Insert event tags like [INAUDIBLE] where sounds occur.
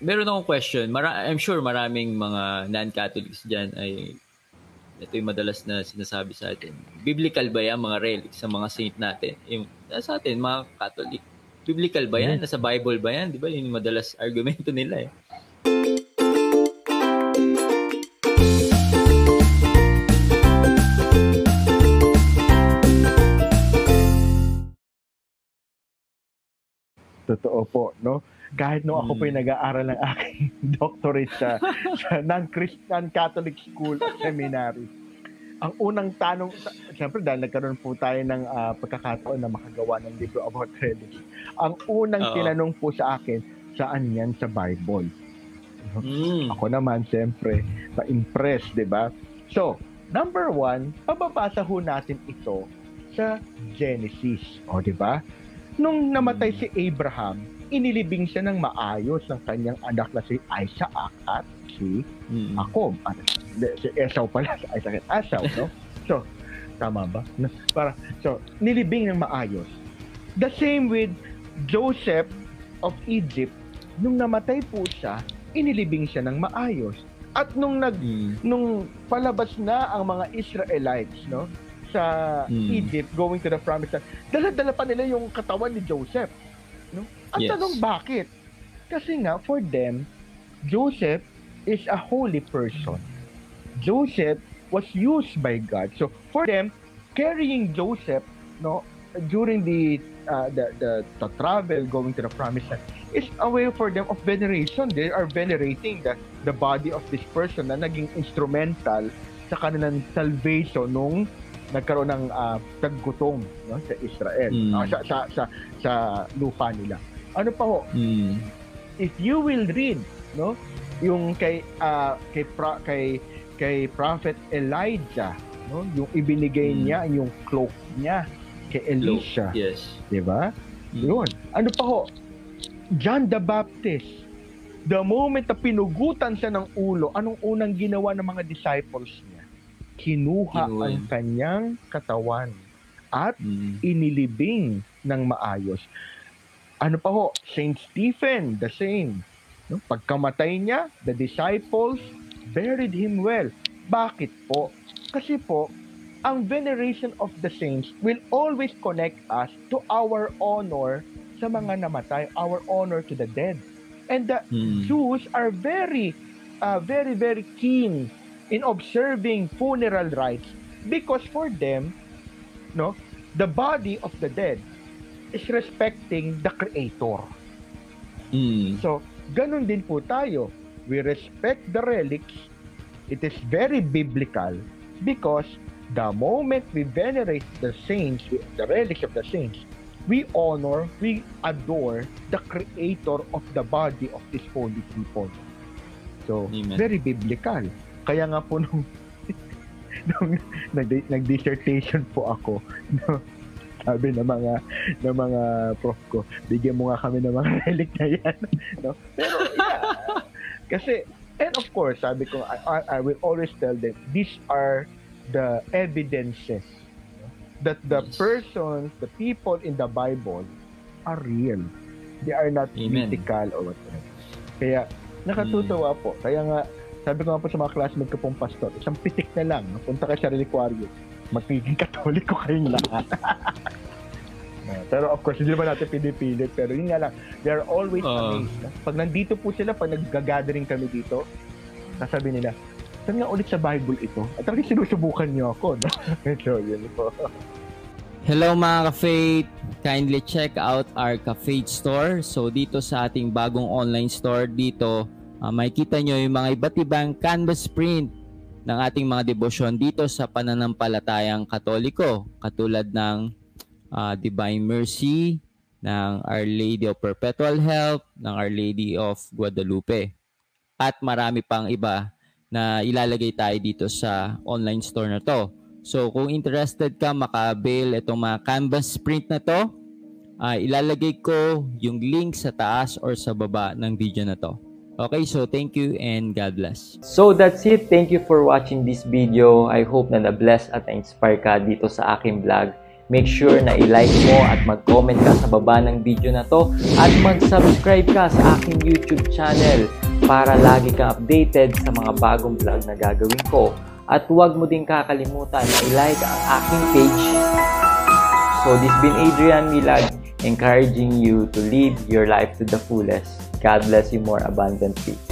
meron akong question. Mara- I'm sure maraming mga non-Catholics dyan ay ito yung madalas na sinasabi sa atin. Biblical ba yan, mga relics sa mga saint natin? Yung, sa atin, mga Catholic. Biblical ba yan? Nasa Bible ba yan? Di ba? Yun yung madalas [LAUGHS] argumento nila eh. Totoo po, no? Kahit no ako po yung hmm. nag-aaral ng aking [LAUGHS] doctorate sa, sa non-Christian Catholic School at Seminary. Ang unang tanong, siyempre dahil nagkaroon po tayo ng uh, pagkakataon na makagawa ng libro about religion. Ang unang Uh-oh. tinanong po sa akin, saan yan sa Bible? Mm. Ako naman, siyempre, na-impress, di ba? So, number one, pababasa ho natin ito sa Genesis. O, di ba? Nung namatay si Abraham, inilibing siya ng maayos ng kanyang anak na si Isaac at si mm-hmm. Jacob. Ano, si Esau pala, [LAUGHS] si Isaac at Esau, no? So, tama ba? Para, so, nilibing ng maayos. The same with Joseph of Egypt, nung namatay po siya, inilibing siya ng maayos. At nung nag mm. nung palabas na ang mga Israelites, no? sa hmm. Egypt going to the promised land, dala-dala pa nila yung katawan ni Joseph. At yes. tanong bakit? Kasi nga, for them, Joseph is a holy person. Joseph was used by God. So, for them, carrying Joseph, no, during the, uh, the, the, the travel going to the promised land, is a way for them of veneration. They are venerating the, the body of this person na naging instrumental sa kanilang salvation nung nagkaroon ng uh, taggutom no, sa Israel mm. uh, sa, sa sa sa lupa nila. Ano pa ho? Mm. If you will read no yung kay uh, kay pra, kay kay prophet Elijah no yung ibinigay mm. niya yung cloak niya kay Elisha. Yes. 'Di ba? Mm. Yun. Ano pa ho? John the Baptist. The moment na pinugutan siya ng ulo, anong unang ginawa ng mga disciples niya? kinuha Kinuha. ang kanyang katawan at mm. inilibing ng maayos. Ano pa ho? Saint Stephen, the same. No? Pagkamatay niya, the disciples buried him well. Bakit po? Kasi po, ang veneration of the saints will always connect us to our honor sa mga namatay, our honor to the dead. And the hmm. Jews are very, uh, very, very keen in observing funeral rites because for them, no, the body of the dead is respecting the creator. Mm. So, ganun din po tayo. We respect the relics. It is very biblical because the moment we venerate the saints, the relics of the saints, we honor, we adore the creator of the body of this holy people. So, Amen. very biblical. Kaya nga po nung, [LAUGHS] nung nag-dissertation po ako, no, sabi ng mga ng mga prof ko, bigyan mo nga kami ng mga [LAUGHS] relic na yan. no? Pero yeah, kasi and of course, sabi ko I, I will always tell them these are the evidences no? that the yes. persons, the people in the Bible are real. They are not Amen. mythical or whatever. Kaya nakatutuwa mm. po. Kaya nga sabi ko nga po sa mga classmate ko pong pastor, isang pitik na lang, punta kayo sa relikwaryo, magiging katoliko kayong lahat. [LAUGHS] pero of course, hindi naman natin pinipilit. Pero yun nga lang, they're always uh, amazed. Pag nandito po sila, pag nag-gathering kami dito, sasabi nila, saan nga ulit sa Bible ito? At talagang sinusubukan niyo ako. No? [LAUGHS] so, yun po. Hello mga ka-Faith! Kindly check out our ka-Faith store. So dito sa ating bagong online store dito, uh, makikita nyo yung mga iba't ibang canvas print ng ating mga debosyon dito sa pananampalatayang katoliko katulad ng uh, Divine Mercy, ng Our Lady of Perpetual Help, ng Our Lady of Guadalupe. At marami pang iba na ilalagay tayo dito sa online store na to. So kung interested ka maka-avail itong mga canvas print na to, uh, ilalagay ko yung link sa taas or sa baba ng video na to. Okay, so thank you and God bless. So that's it. Thank you for watching this video. I hope na na-bless at na-inspire ka dito sa aking vlog. Make sure na i-like mo at mag-comment ka sa baba ng video na to at mag-subscribe ka sa aking YouTube channel para lagi kang updated sa mga bagong vlog na gagawin ko. At huwag mo din kakalimutan na i-like ang aking page. So this been Adrian Milag encouraging you to live your life to the fullest. God bless you more abundantly.